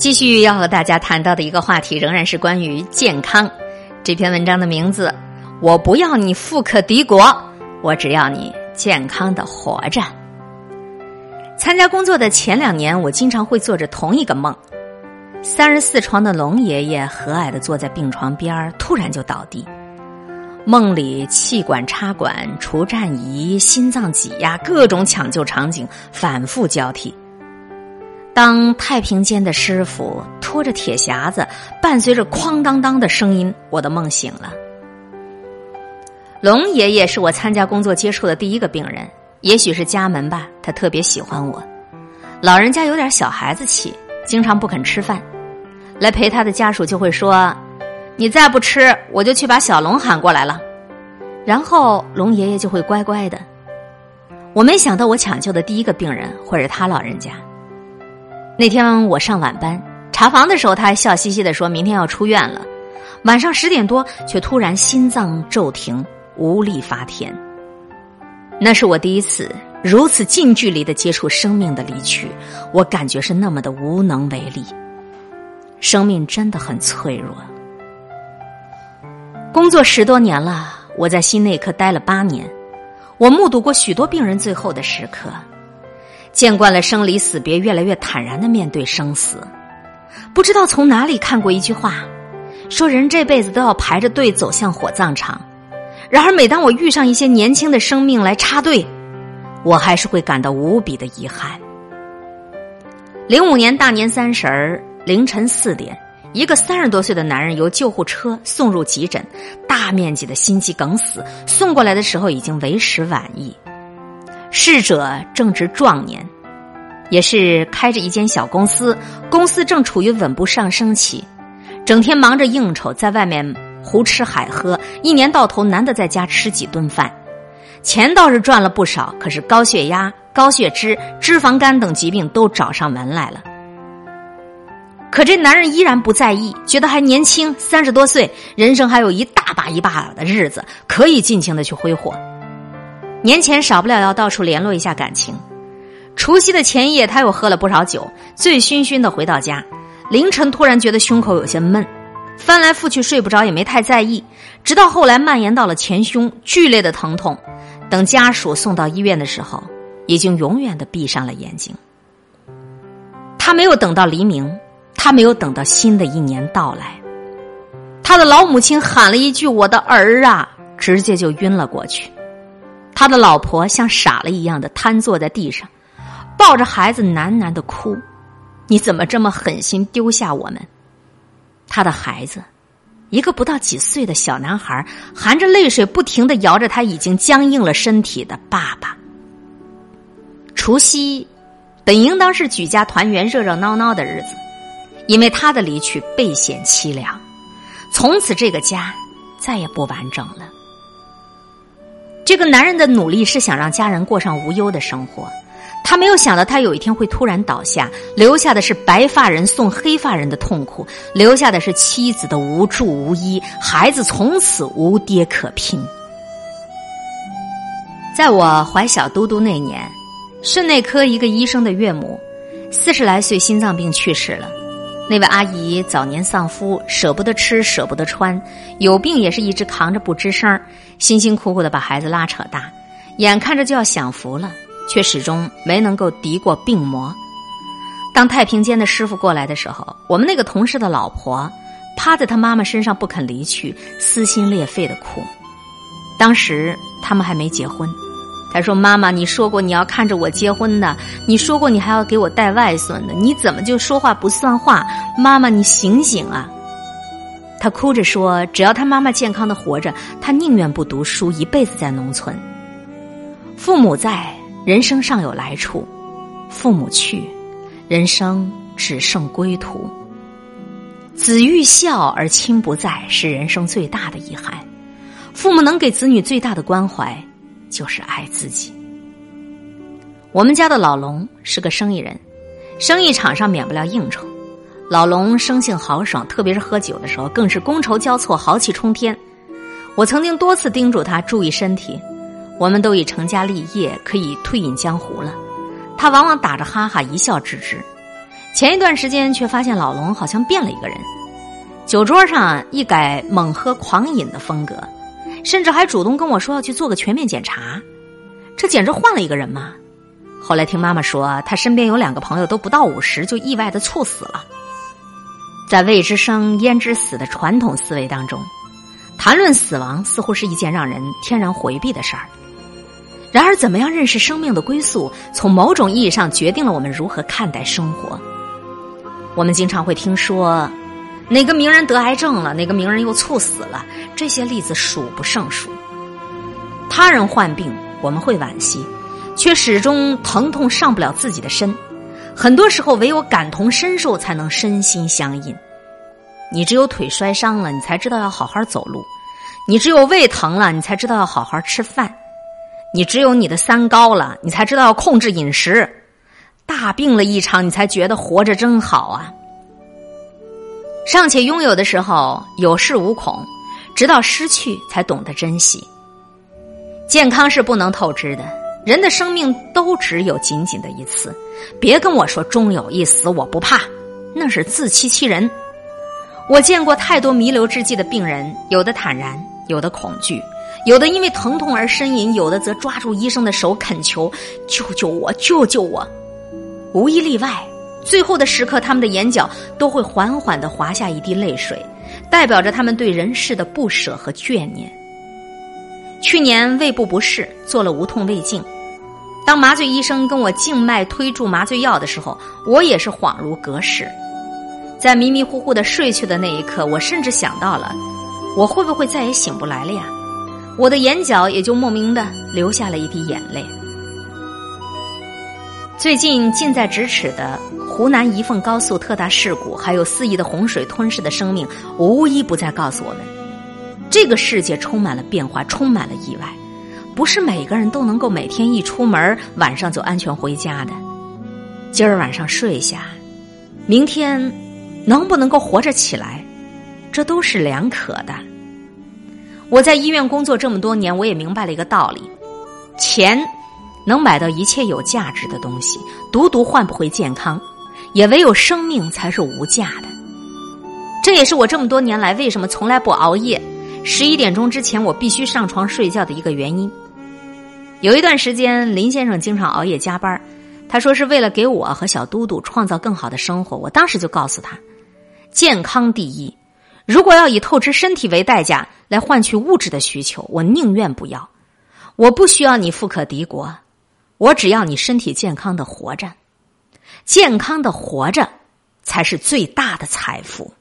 继续要和大家谈到的一个话题，仍然是关于健康。这篇文章的名字：我不要你富可敌国，我只要你健康的活着。参加工作的前两年，我经常会做着同一个梦：三十四床的龙爷爷和蔼的坐在病床边儿，突然就倒地。梦里气管插管、除颤仪、心脏挤压，各种抢救场景反复交替。当太平间的师傅拖着铁匣子，伴随着哐当当的声音，我的梦醒了。龙爷爷是我参加工作接触的第一个病人，也许是家门吧，他特别喜欢我。老人家有点小孩子气，经常不肯吃饭，来陪他的家属就会说：“你再不吃，我就去把小龙喊过来了。”然后龙爷爷就会乖乖的。我没想到，我抢救的第一个病人会是他老人家。那天我上晚班查房的时候，他还笑嘻嘻的说：“明天要出院了。”晚上十点多，却突然心脏骤停，无力发天。那是我第一次如此近距离的接触生命的离去，我感觉是那么的无能为力。生命真的很脆弱。工作十多年了，我在心内科待了八年，我目睹过许多病人最后的时刻。见惯了生离死别，越来越坦然的面对生死。不知道从哪里看过一句话，说人这辈子都要排着队走向火葬场。然而，每当我遇上一些年轻的生命来插队，我还是会感到无比的遗憾。零五年大年三十儿凌晨四点，一个三十多岁的男人由救护车送入急诊，大面积的心肌梗死，送过来的时候已经为时晚矣。逝者正值壮年，也是开着一间小公司，公司正处于稳步上升期，整天忙着应酬，在外面胡吃海喝，一年到头难得在家吃几顿饭，钱倒是赚了不少，可是高血压、高血脂、脂肪肝等疾病都找上门来了。可这男人依然不在意，觉得还年轻，三十多岁，人生还有一大把一把的日子，可以尽情的去挥霍。年前少不了要到处联络一下感情。除夕的前夜，他又喝了不少酒，醉醺醺的回到家。凌晨突然觉得胸口有些闷，翻来覆去睡不着，也没太在意。直到后来蔓延到了前胸，剧烈的疼痛。等家属送到医院的时候，已经永远的闭上了眼睛。他没有等到黎明，他没有等到新的一年到来。他的老母亲喊了一句：“我的儿啊！”直接就晕了过去。他的老婆像傻了一样的瘫坐在地上，抱着孩子喃喃的哭：“你怎么这么狠心丢下我们？”他的孩子，一个不到几岁的小男孩，含着泪水不停的摇着他已经僵硬了身体的爸爸。除夕，本应当是举家团圆、热热闹闹的日子，因为他的离去倍显凄凉，从此这个家再也不完整了。这个男人的努力是想让家人过上无忧的生活，他没有想到他有一天会突然倒下，留下的是白发人送黑发人的痛苦，留下的是妻子的无助无依，孩子从此无爹可拼。在我怀小嘟嘟那年，肾内科一个医生的岳母，四十来岁心脏病去世了。那位阿姨早年丧夫，舍不得吃，舍不得穿，有病也是一直扛着不吱声辛辛苦苦的把孩子拉扯大，眼看着就要享福了，却始终没能够敌过病魔。当太平间的师傅过来的时候，我们那个同事的老婆趴在他妈妈身上不肯离去，撕心裂肺的哭。当时他们还没结婚。他说：“妈妈，你说过你要看着我结婚的，你说过你还要给我带外孙的，你怎么就说话不算话？妈妈，你醒醒啊！”他哭着说：“只要他妈妈健康的活着，他宁愿不读书，一辈子在农村。父母在，人生尚有来处；父母去，人生只剩归途。子欲孝而亲不在，是人生最大的遗憾。父母能给子女最大的关怀。”就是爱自己。我们家的老龙是个生意人，生意场上免不了应酬。老龙生性豪爽，特别是喝酒的时候，更是觥筹交错，豪气冲天。我曾经多次叮嘱他注意身体。我们都已成家立业，可以退隐江湖了，他往往打着哈哈一笑置之。前一段时间却发现老龙好像变了一个人，酒桌上一改猛喝狂饮的风格，甚至还主动跟我说要去做个全面检查，这简直换了一个人嘛！后来听妈妈说，他身边有两个朋友都不到五十就意外的猝死了。在未知生焉知死的传统思维当中，谈论死亡似乎是一件让人天然回避的事儿。然而，怎么样认识生命的归宿，从某种意义上决定了我们如何看待生活。我们经常会听说，哪个名人得癌症了，哪个名人又猝死了，这些例子数不胜数。他人患病，我们会惋惜，却始终疼痛上不了自己的身。很多时候，唯有感同身受，才能身心相印。你只有腿摔伤了，你才知道要好好走路；你只有胃疼了，你才知道要好好吃饭。你只有你的三高了，你才知道要控制饮食；大病了一场，你才觉得活着真好啊！尚且拥有的时候有恃无恐，直到失去才懂得珍惜。健康是不能透支的，人的生命都只有仅仅的一次，别跟我说终有一死，我不怕，那是自欺欺人。我见过太多弥留之际的病人，有的坦然，有的恐惧。有的因为疼痛而呻吟，有的则抓住医生的手恳求：“救救我，救救我！”无一例外，最后的时刻，他们的眼角都会缓缓的滑下一滴泪水，代表着他们对人世的不舍和眷念。去年胃部不适，做了无痛胃镜，当麻醉医生跟我静脉推注麻醉药的时候，我也是恍如隔世。在迷迷糊糊的睡去的那一刻，我甚至想到了，我会不会再也醒不来了呀？我的眼角也就莫名的流下了一滴眼泪。最近近在咫尺的湖南宜凤高速特大事故，还有肆意的洪水吞噬的生命，无一不在告诉我们：这个世界充满了变化，充满了意外，不是每个人都能够每天一出门晚上就安全回家的。今儿晚上睡下，明天能不能够活着起来，这都是两可的。我在医院工作这么多年，我也明白了一个道理：钱能买到一切有价值的东西，独独换不回健康，也唯有生命才是无价的。这也是我这么多年来为什么从来不熬夜，十一点钟之前我必须上床睡觉的一个原因。有一段时间，林先生经常熬夜加班，他说是为了给我和小嘟嘟创造更好的生活。我当时就告诉他：健康第一。如果要以透支身体为代价来换取物质的需求，我宁愿不要。我不需要你富可敌国，我只要你身体健康的活着。健康的活着，才是最大的财富。